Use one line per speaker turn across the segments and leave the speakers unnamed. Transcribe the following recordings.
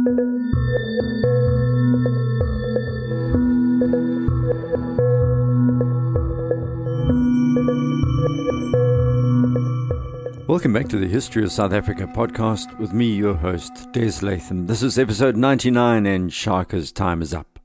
Welcome back to the History of South Africa podcast with me, your host, Des Latham. This is episode 99 and Shaka's time is up.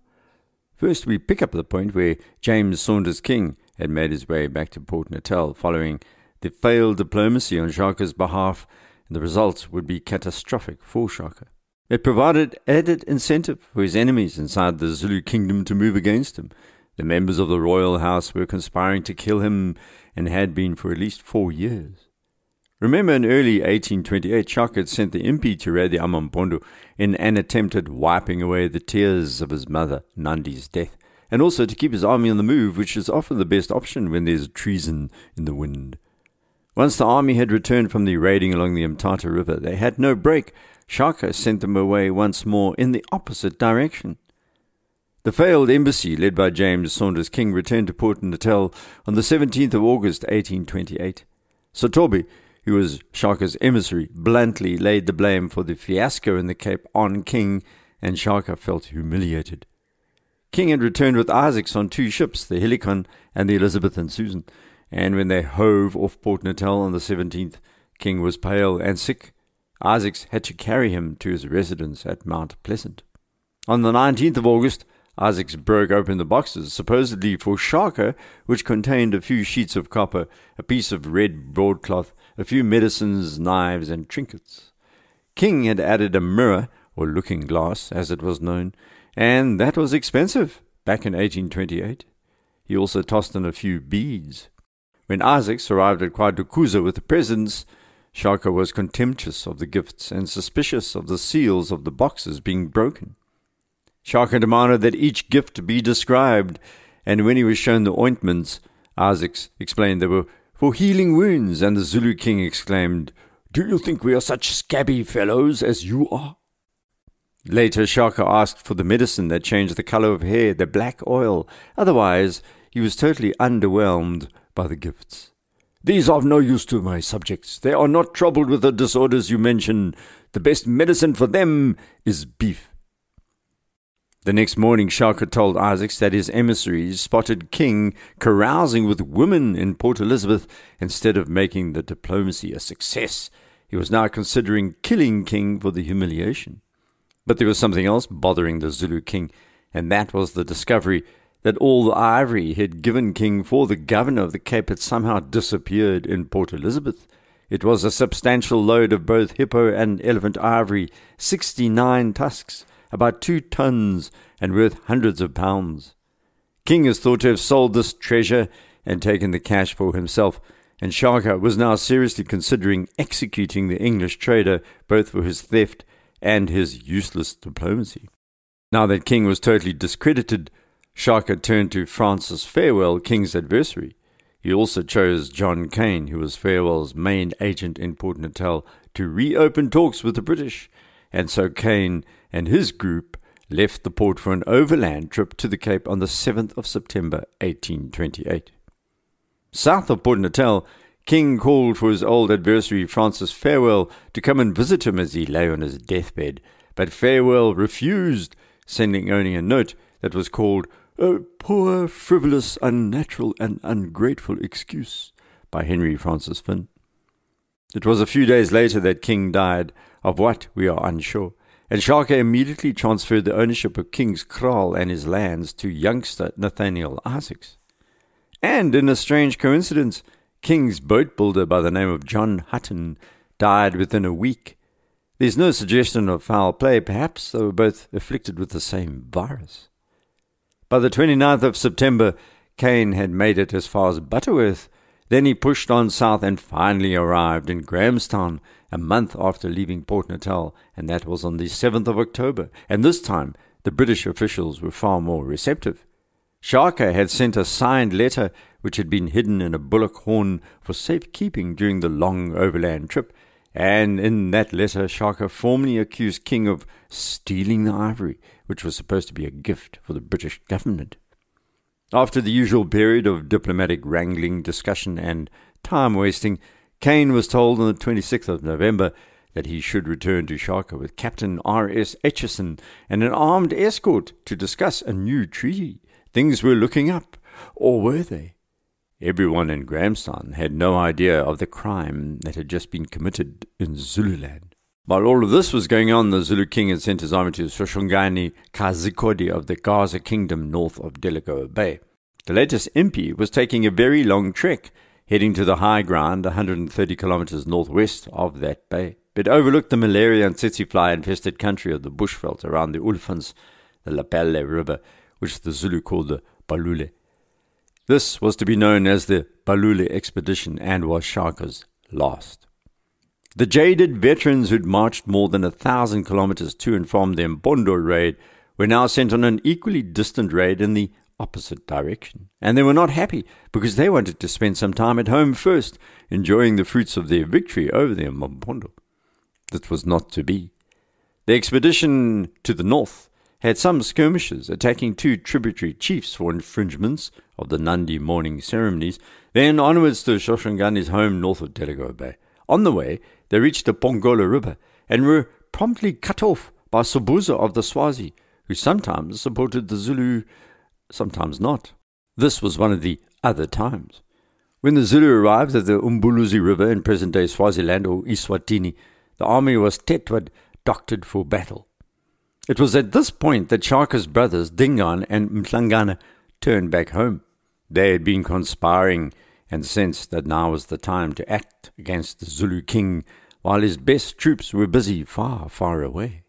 First, we pick up the point where James Saunders King had made his way back to Port Natal following the failed diplomacy on Shaka's behalf, and the result would be catastrophic for Shaka. It provided added incentive for his enemies inside the Zulu kingdom to move against him. The members of the royal house were conspiring to kill him and had been for at least four years. Remember in early 1828, Shaka had sent the impi to raid the Amampondo in an attempt at wiping away the tears of his mother, Nandi's death, and also to keep his army on the move, which is often the best option when there's treason in the wind. Once the army had returned from the raiding along the Mthatha River, they had no break. Shaka sent them away once more in the opposite direction. The failed embassy, led by James Saunders King, returned to Port Natal on the 17th of August, 1828. Sothobe, who was Shaka's emissary, bluntly laid the blame for the fiasco in the Cape on King, and Shaka felt humiliated. King had returned with Isaacs on two ships, the Helicon and the Elizabeth and Susan, and when they hove off Port Natal on the 17th, King was pale and sick. Isaacs had to carry him to his residence at Mount Pleasant. On the 19th of August, Isaacs broke open the boxes, supposedly for Shaka, which contained a few sheets of copper, a piece of red broadcloth, a few medicines, knives, and trinkets. King had added a mirror, or looking glass, as it was known, and that was expensive back in 1828. He also tossed in a few beads. When Isaacs arrived at KwaDukuza with the presents, Shaka was contemptuous of the gifts and suspicious of the seals of the boxes being broken. Shaka demanded that each gift be described, and when he was shown the ointments, Isaacs explained they were for healing wounds, and the Zulu king exclaimed, Do you think we are such scabby fellows as you are? Later, Shaka asked for the medicine that changed the color of hair, the black oil. Otherwise, he was totally underwhelmed by the gifts. These are of no use to my subjects. They are not troubled with the disorders you mention. The best medicine for them is beef. The next morning, Shaka told Isaacs that his emissaries spotted King carousing with women in Port Elizabeth instead of making the diplomacy a success. He was now considering killing King for the humiliation. But there was something else bothering the Zulu king, and that was the discovery that all the ivory he had given King for the governor of the Cape had somehow disappeared in Port Elizabeth. It was a substantial load of both hippo and elephant ivory, sixty nine tusks about two tons and worth hundreds of pounds. King is thought to have sold this treasure and taken the cash for himself, and Shaka was now seriously considering executing the English trader both for his theft and his useless diplomacy. Now that King was totally discredited, Shaka turned to Francis Farewell, King's adversary. He also chose John Kane, who was Farewell's main agent in Port Natal, to reopen talks with the British, and so Kane and his group left the port for an overland trip to the Cape on the 7th of September 1828. South of Port Natal, King called for his old adversary Francis Farewell to come and visit him as he lay on his deathbed, but Farewell refused, sending only a note that was called A Poor, Frivolous, Unnatural, and Ungrateful Excuse by Henry Francis Finn. It was a few days later that King died, of what we are unsure and Shaka immediately transferred the ownership of King's Kraal and his lands to youngster Nathaniel Isaacs. And in a strange coincidence, King's boat builder by the name of John Hutton died within a week. There's no suggestion of foul play, perhaps they were both afflicted with the same virus. By the 29th of September, Kane had made it as far as Butterworth. Then he pushed on south and finally arrived in Grahamstown, a month after leaving Port Natal, and that was on the 7th of October. And this time, the British officials were far more receptive. Shaka had sent a signed letter which had been hidden in a bullock horn for safekeeping during the long overland trip, and in that letter Shaka formally accused King of stealing the ivory, which was supposed to be a gift for the British government. After the usual period of diplomatic wrangling, discussion, and time wasting, Kane was told on the 26th of November that he should return to Shaka with Captain R.S. Aitchison and an armed escort to discuss a new treaty. Things were looking up, or were they? Everyone in Grahamstown had no idea of the crime that had just been committed in Zululand. While all of this was going on, the Zulu king had sent his army to Shoshongani Kazikodi of the Gaza kingdom north of Delagoa Bay. The latest impi was taking a very long trek, heading to the high ground 130 kilometers northwest of that bay. It overlooked the malaria and tsetse fly infested country of the bushveld around the Olifants, the Lepelle River, which the Zulu called the Balule. This was to be known as the Balule expedition and was Shaka's last. The jaded veterans who'd marched more than a thousand kilometers to and from the Mpondo raid were now sent on an equally distant raid in the opposite direction. And they were not happy because they wanted to spend some time at home first, enjoying the fruits of their victory over the Mpondo. That was not to be. The expedition to the north had some skirmishes, attacking two tributary chiefs for infringements of the Nandi mourning ceremonies, then onwards to Shoshangani's home north of Delagoa Bay. On the way, they reached the Pongola River and were promptly cut off by Sobhuza of the Swazi, who sometimes supported the Zulu, sometimes not. This was one of the other times. When the Zulu arrived at the Umbuluzi River in present day Swaziland or Eswatini, the army was tetwad doctored for battle. It was at this point that Shaka's brothers, Dingaan and Mhlangana, turned back home. They had been conspiring and sensed that now was the time to act against the Zulu king while his best troops were busy far, far away.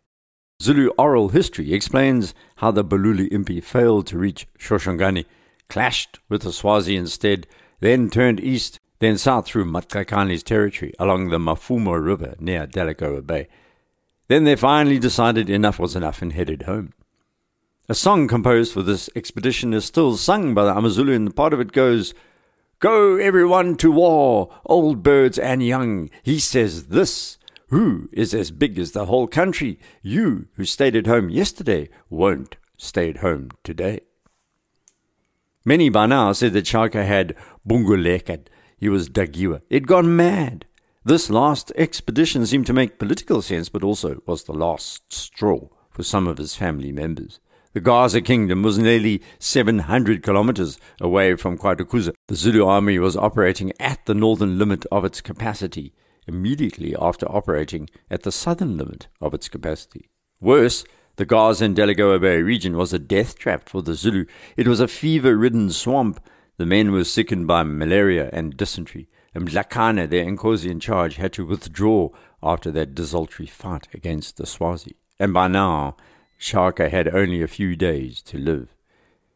Zulu oral history explains how the Balule Impi failed to reach Shoshongani, clashed with the Swazi instead, then turned east, then south through Matlakani's territory along the Mafumo River near Delagoa Bay. Then they finally decided enough was enough and headed home. A song composed for this expedition is still sung by the Amazulu, and part of it goes, Go everyone to war, old birds and young. He says this, Who is as big as the whole country? You who stayed at home yesterday won't stay at home today. Many by now said that Shaka had bungulekad. He was dagiwa. He'd gone mad. This last expedition seemed to make political sense, but also was the last straw for some of his family members. The Gaza kingdom was nearly 700 kilometers away from KwaDukuza. The Zulu army was operating at the northern limit of its capacity, immediately after operating at the southern limit of its capacity. Worse, the Gaza and Delagoa Bay region was a death trap for the Zulu. It was a fever ridden swamp. The men were sickened by malaria and dysentery and Mlakane, their Nkosi in charge, had to withdraw after that desultory fight against the Swazi. And by now, Shaka had only a few days to live.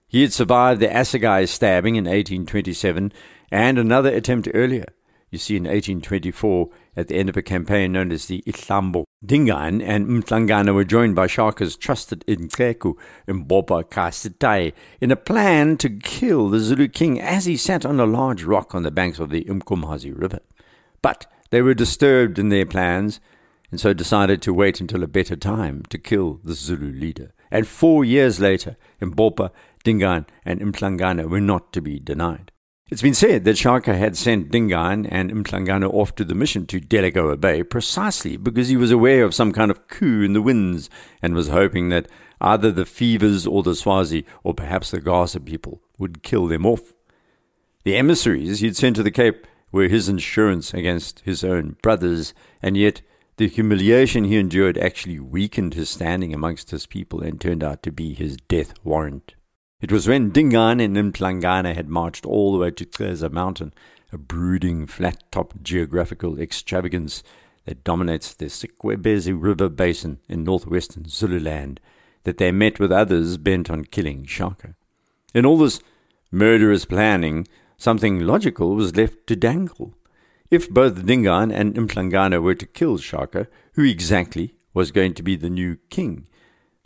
He had survived the Assegai stabbing in 1827 and another attempt earlier. You see, in 1824, at the end of a campaign known as the Itlambo, Dingaan and Mhlangana were joined by Shaka's trusted Nkleku Mbopa Kasitai in a plan to kill the Zulu king as he sat on a large rock on the banks of the Umkumhazi River. But they were disturbed in their plans and so decided to wait until a better time to kill the Zulu leader. And four years later, Mbopa, Dingaan, and Mhlangana were not to be denied. It's been said that Shaka had sent Dingaan and Mhlangana off to the mission to Delagoa Bay precisely because he was aware of some kind of coup in the winds and was hoping that either the Fevers or the Swazi or perhaps the Gaza people would kill them off. The emissaries he'd sent to the Cape were his insurance against his own brothers, and yet the humiliation he endured actually weakened his standing amongst his people and turned out to be his death warrant. It was when Dingaan and Mhlangana had marched all the way to Xeza Mountain, a brooding, flat-topped geographical extravagance that dominates the Sikwebezi River basin in northwestern Zululand, that they met with others bent on killing Shaka. In all this murderous planning, something logical was left to dangle. If both Dingaan and Mhlangana were to kill Shaka, who exactly was going to be the new king?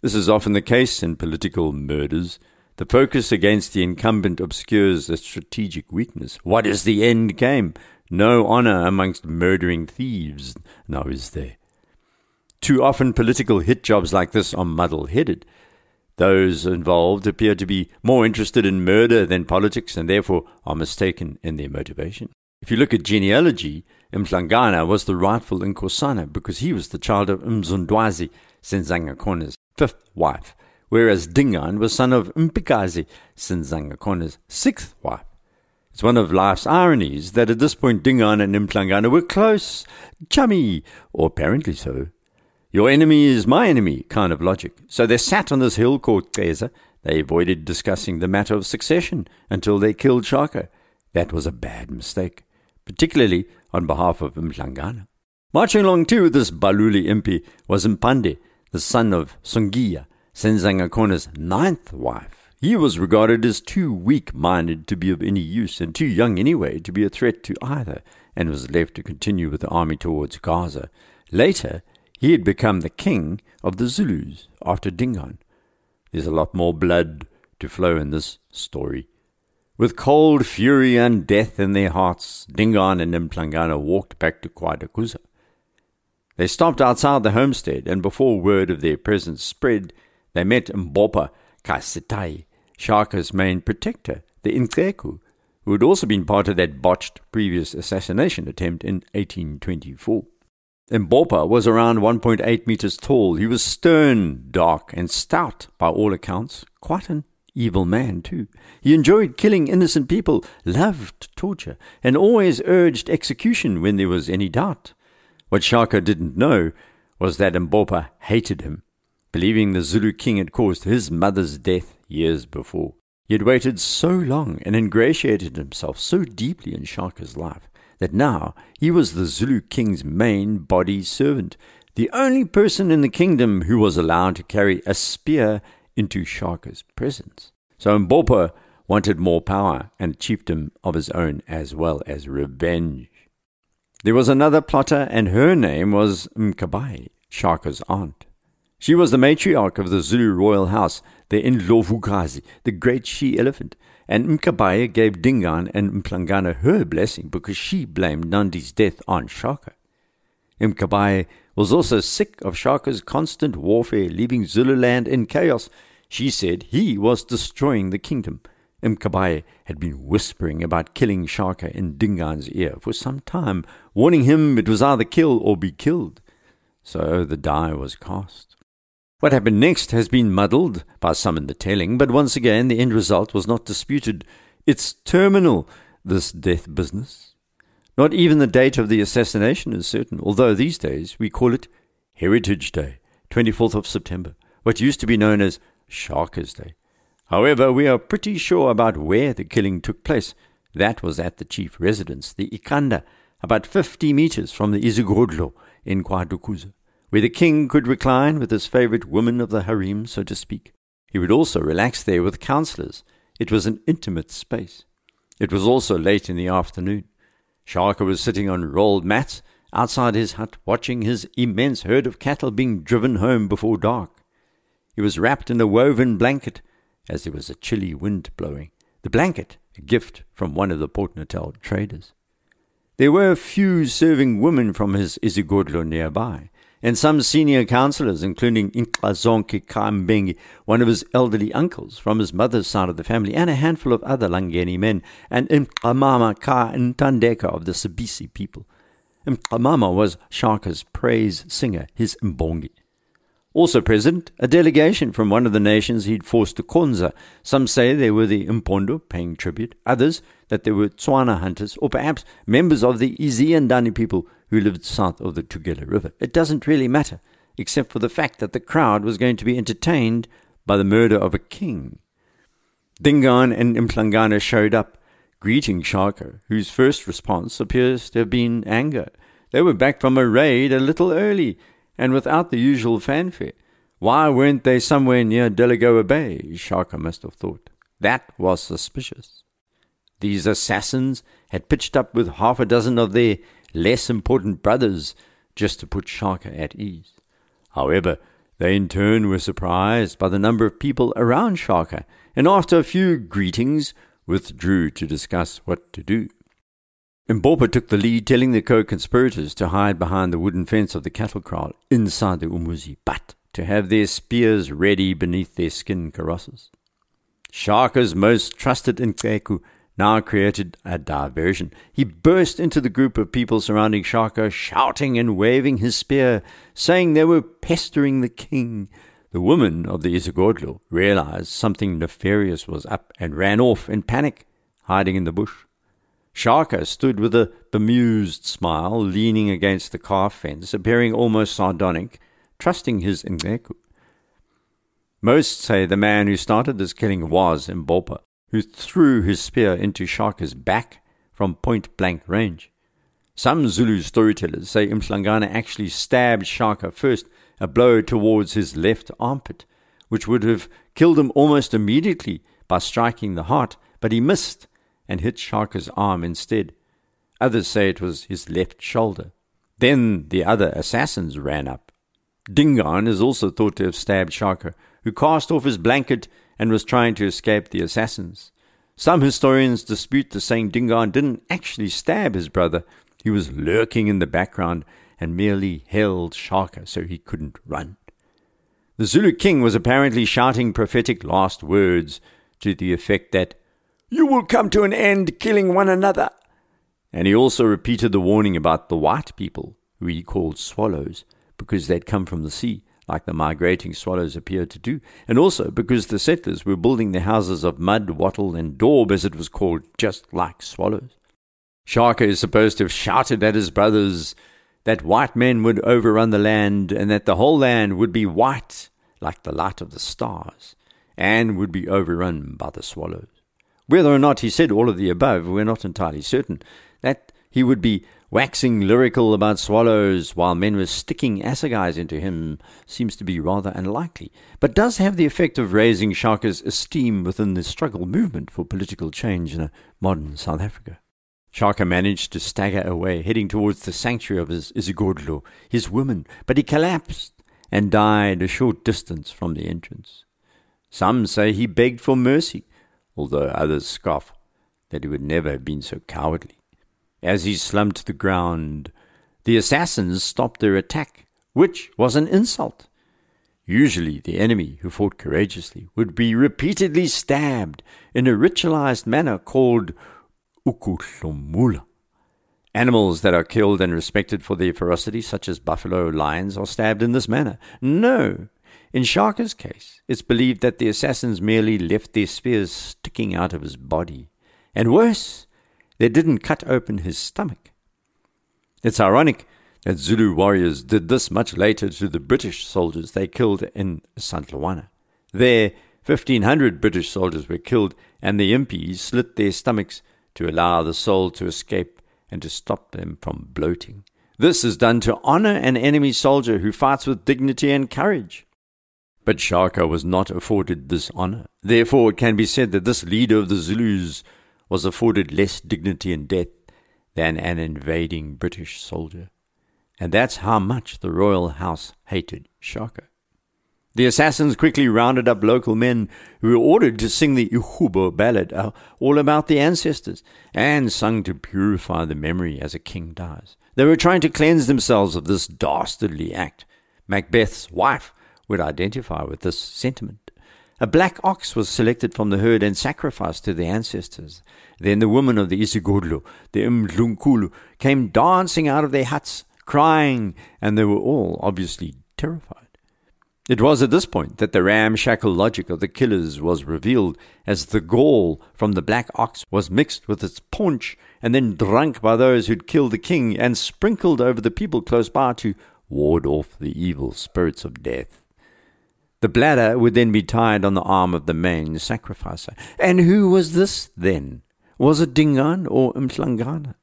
This is often the case in political murders. The focus against the incumbent obscures the strategic weakness. What is the end game? No honor amongst murdering thieves, now is there. Too often political hit jobs like this are muddle headed. Those involved appear to be more interested in murder than politics and therefore are mistaken in their motivation. If you look at genealogy, Mhlangana was the rightful Nkosana because he was the child of Mzondwazi, Senzangakona's fifth wife, whereas Dingaan was son of Mpikazi, Senzangakona's sixth wife. It's one of life's ironies that at this point Dingaan and Mhlangana were close, chummy, or apparently so. Your enemy is my enemy kind of logic. So they sat on this hill called Teza. They avoided discussing the matter of succession until they killed Shaka. That was a bad mistake, particularly on behalf of Mhlangana. Marching along too this Balule impi was Mpande, the son of Songia, Senzangakona's ninth wife. He was regarded as too weak minded to be of any use and too young anyway to be a threat to either, and was left to continue with the army towards Gaza. Later, he had become the king of the Zulus after Dingaan. There's a lot more blood to flow in this story. With cold fury and death in their hearts, Dingaan and Mhlangana walked back to KwaDukuza. They stopped outside the homestead, and before word of their presence spread, they met Mbopa Kasitai, Shaka's main protector, the Intreku, who had also been part of that botched previous assassination attempt in 1824. Mbopa was around 1.8 meters tall. He was stern, dark, and stout by all accounts. Quite an evil man, too. He enjoyed killing innocent people, loved torture, and always urged execution when there was any doubt. What Shaka didn't know was that Mbopa hated him, believing the Zulu king had caused his mother's death years before. He had waited so long and ingratiated himself so deeply in Shaka's life that now he was the Zulu king's main body servant, the only person in the kingdom who was allowed to carry a spear into Shaka's presence. So Mbopa wanted more power and chiefdom of his own as well as revenge. There was another plotter, and her name was Mkabayi, Shaka's aunt. She was the matriarch of the Zulu royal house, the Indlovukazi, the great she elephant, and Mkabayi gave Dingaan and Mhlangana her blessing because she blamed Nandi's death on Shaka. Mkabayi was also sick of Shaka's constant warfare, leaving Zululand in chaos. She said he was destroying the kingdom. Mkabayi had been whispering about killing Shaka in Dingaan's ear for some time, warning him it was either kill or be killed. So the die was cast. What happened next has been muddled by some in the telling, but once again the end result was not disputed. It's terminal, this death business. Not even the date of the assassination is certain, although these days we call it Heritage Day, 24th of September, what used to be known as Shaka's Day. However, we are pretty sure about where the killing took place. That was at the chief residence, the Ikanda, about 50 meters from the Isigodlo in KwaDukuza where the king could recline with his favorite woman of the harem, so to speak. He would also relax there with counselors. It was an intimate space. It was also late in the afternoon. Shaka was sitting on rolled mats outside his hut, watching his immense herd of cattle being driven home before dark. He was wrapped in a woven blanket, as there was a chilly wind blowing. The blanket, a gift from one of the Port Natal traders. There were a few serving women from his Isigodlo nearby, and some senior councillors, including Inklazonke Kambengi, one of his elderly uncles from his mother's side of the family, and a handful of other Langeni men, and Mkamama Ka Ntandeka of the Sibisi people. Mkamama was Shaka's praise singer, his Mbongi. Also present, a delegation from one of the nations he'd forced to Konza. Some say they were the Impondo, paying tribute. Others, that they were Tswana hunters, or perhaps members of the Iziandani people who lived south of the Tugela River. It doesn't really matter, except for the fact that the crowd was going to be entertained by the murder of a king. Dingaan and Mhlangana showed up, greeting Shaka, whose first response appears to have been anger. They were back from a raid a little early, and without the usual fanfare. Why weren't they somewhere near Delagoa Bay? Shaka must have thought. That was suspicious. These assassins had pitched up with half a dozen of their less important brothers just to put Shaka at ease. However, they in turn were surprised by the number of people around Shaka, and after a few greetings, withdrew to discuss what to do. Mbopa took the lead, telling the co-conspirators to hide behind the wooden fence of the cattle kraal inside the Umuzi, but to have their spears ready beneath their skin karosses. Shaka's most trusted Nkeku now created a diversion. He burst into the group of people surrounding Shaka, shouting and waving his spear, saying they were pestering the king. The woman of the Isigodlo realized something nefarious was up and ran off in panic, hiding in the bush. Shaka stood with a bemused smile, leaning against the kraal fence, appearing almost sardonic, trusting his Ngeku. Most say the man who started this killing was Mbopa, who threw his spear into Shaka's back from point blank range. Some Zulu storytellers say Mhlangana actually stabbed Shaka first, a blow towards his left armpit, which would have killed him almost immediately by striking the heart, but he missed and hit Shaka's arm instead. Others say it was his left shoulder. Then the other assassins ran up. Dingaan is also thought to have stabbed Shaka, who cast off his blanket and was trying to escape the assassins. Some historians dispute the saying Dingaan didn't actually stab his brother. He was lurking in the background and merely held Shaka so he couldn't run. The Zulu king was apparently shouting prophetic last words to the effect that, You will come to an end killing one another. And he also repeated the warning about the white people, who he called swallows, because they'd come from the sea like the migrating swallows appeared to do, and also because the settlers were building their houses of mud, wattle, and daub, as it was called, just like swallows. Shaka is supposed to have shouted at his brothers that white men would overrun the land, and that the whole land would be white like the light of the stars, and would be overrun by the swallows. Whether or not he said all of the above, we're not entirely certain. That he would be waxing lyrical about swallows while men were sticking assegais into him seems to be rather unlikely, but does have the effect of raising Shaka's esteem within the struggle movement for political change in a modern South Africa. Shaka managed to stagger away, heading towards the sanctuary of his Isigodlo, his woman, but he collapsed and died a short distance from the entrance. Some say he begged for mercy, although others scoff that he would never have been so cowardly. As he slumped to the ground, the assassins stopped their attack, which was an insult. Usually, the enemy, who fought courageously, would be repeatedly stabbed in a ritualized manner called ukuhlomula. Animals that are killed and respected for their ferocity, such as buffalo, lions, are stabbed in this manner. No, in Shaka's case, it's believed that the assassins merely left their spears sticking out of his body. And worse, they didn't cut open his stomach. It's ironic that Zulu warriors did this much later to the British soldiers they killed in Isandlwana. There, 1,500 British soldiers were killed, and the impis slit their stomachs to allow the soul to escape and to stop them from bloating. This is done to honor an enemy soldier who fights with dignity and courage. But Shaka was not afforded this honor. Therefore, it can be said that this leader of the Zulus was afforded less dignity in death than an invading British soldier. And that's how much the royal house hated Shaka. The assassins quickly rounded up local men who were ordered to sing the Ihubo ballad, uh, all about the ancestors, and sung to purify the memory as a king dies. They were trying to cleanse themselves of this dastardly act. Macbeth's wife would identify with this sentiment. A black ox was selected from the herd and sacrificed to the ancestors. Then the women of the Isigodlo, the Mdlunkulu, came dancing out of their huts, crying, and they were all obviously terrified. It was at this point that the ramshackle logic of the killers was revealed, as the gall from the black ox was mixed with its paunch and then drunk by those who'd killed the king and sprinkled over the people close by to ward off the evil spirits of death. The bladder would then be tied on the arm of the main sacrificer. And who was this then? Was it Dingaan or Mhlangana?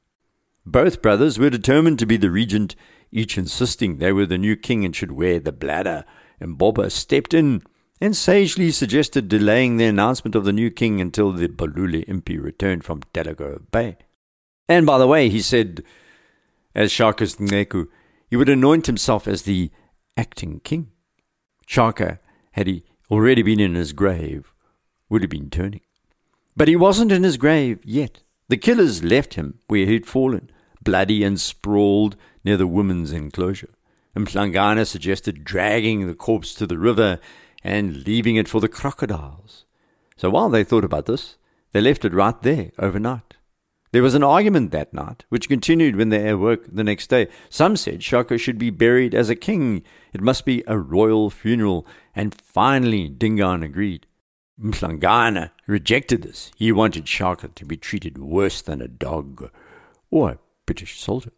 Both brothers were determined to be the regent, each insisting they were the new king and should wear the bladder. Mbopa stepped in and sagely suggested delaying the announcement of the new king until the Balule Impi returned from Delagoa Bay. And by the way, he said, as Shaka's Ngeku, he would anoint himself as the acting king. Shaka had he already been in his grave, would have been turning. But he wasn't in his grave yet. The killers left him where he'd fallen, bloody and sprawled near the women's enclosure. Mhlangana suggested dragging the corpse to the river and leaving it for the crocodiles. So while they thought about this, They left it right there overnight. There was an argument that night, which continued when they awoke the next day. Some said Shaka should be buried as a king. It must be a royal funeral. And finally, Dingaan agreed. Mhlangana rejected this. He wanted Shaka to be treated worse than a dog or a British soldier.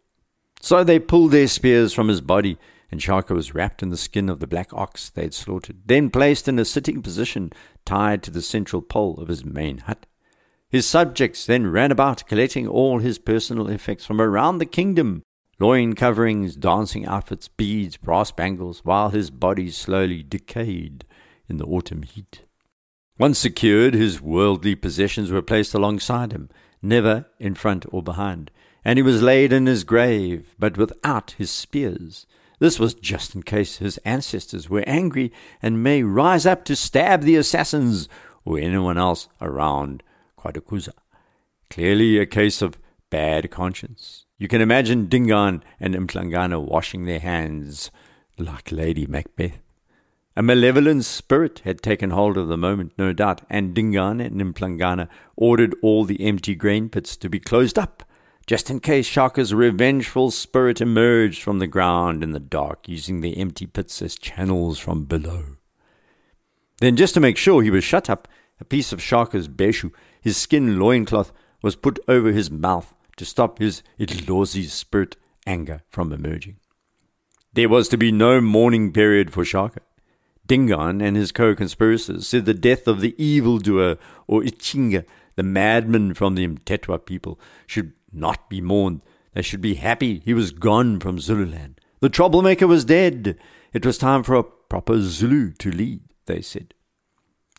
So they pulled their spears from his body, and Shaka was wrapped in the skin of the black ox they had slaughtered, then placed in a sitting position tied to the central pole of his main hut. His subjects then ran about collecting all his personal effects from around the kingdom loin coverings, dancing outfits, beads, brass bangles, while his body slowly decayed in the autumn heat. Once secured, his worldly possessions were placed alongside him, never in front or behind, and he was laid in his grave, but without his spears. This was just in case his ancestors were angry and may rise up to stab the assassins or anyone else around KwaDukuza. Clearly a case of bad conscience. You can imagine Dingaan and Mhlangana washing their hands like Lady Macbeth. A malevolent spirit had taken hold of the moment, no doubt, and Dingaan and Mhlangana ordered all the empty grain pits to be closed up, just in case Shaka's revengeful spirit emerged from the ground in the dark, using the empty pits as channels from below. Then, just to make sure he was shut up, a piece of Shaka's beshu, his skin loincloth, was put over his mouth to stop his Idlozi spirit anger from emerging. There was to be no mourning period for Shaka. Dingaan and his co-conspirators said the death of the evildoer or Ichinga, the madman from the Mtetwa people, should not be mourned. They should be happy he was gone from Zululand. The troublemaker was dead. It was time for a proper Zulu to lead, they said.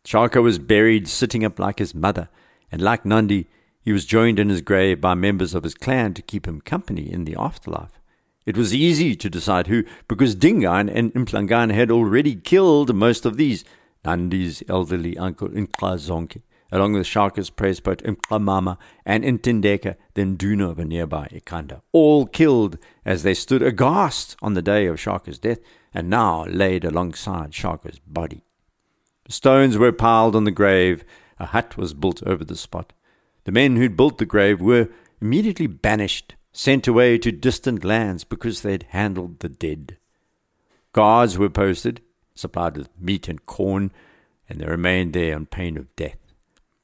Shaka was buried sitting up like his mother, and like Nandi, he was joined in his grave by members of his clan to keep him company in the afterlife. It was easy to decide who, because Dingaan and Mhlangana had already killed most of these. Nandi's elderly uncle Nklazonke, along with Shaka's praise poet Mklamama and Intindeka, then Duna of a nearby Ikanda, all killed as they stood aghast on the day of Shaka's death, and now laid alongside Shaka's body. Stones were piled on the grave, a hut was built over the spot. The men who'd built the grave were immediately banished, sent away to distant lands because they'd handled the dead. Guards were posted, supplied with meat and corn, and they remained there on pain of death.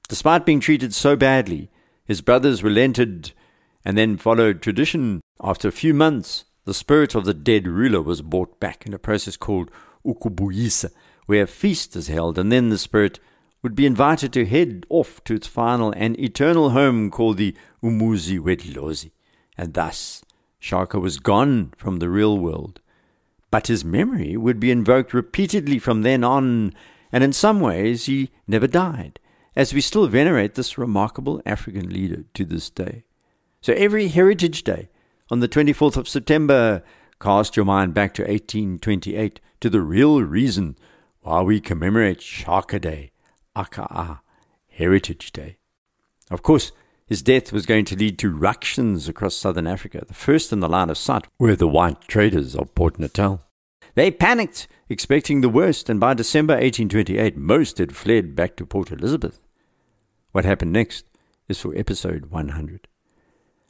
Despite being treated so badly, his brothers relented and then followed tradition. After a few months, the spirit of the dead ruler was brought back in a process called ukubuyisa, where a feast is held, and then the spirit would be invited to head off to its final and eternal home called the Umuzi Wedlozi. And thus, Shaka was gone from the real world. But his memory would be invoked repeatedly from then on, and in some ways he never died, as we still venerate this remarkable African leader to this day. So every Heritage Day, on the 24th of September, cast your mind back to 1828 to the real reason why we commemorate Shaka Day aka Heritage Day. Of course, his death was going to lead to ructions across southern Africa. The first in the line of sight were the white traders of Port Natal. They panicked, expecting the worst, and by December 1828, most had fled back to Port Elizabeth. What happened next is for episode 100.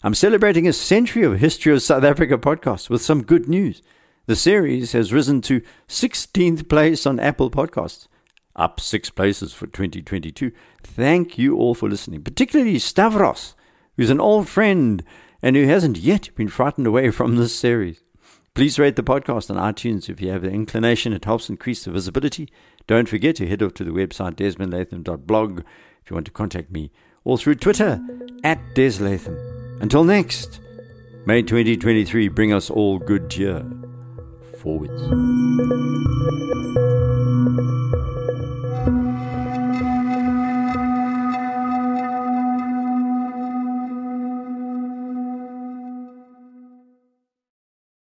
I'm celebrating a century of History of South Africa podcast with some good news. The series has risen to 16th place on Apple Podcasts up six places for 2022. Thank you all for listening, particularly Stavros, who's an old friend and who hasn't yet been frightened away from this series. Please rate the podcast on iTunes if you have the inclination. It helps increase the visibility. Don't forget to head off to the website desmondlatham.blog if you want to contact me, or through Twitter at deslatham. Until next, may 2023 bring us all good cheer. Forwards.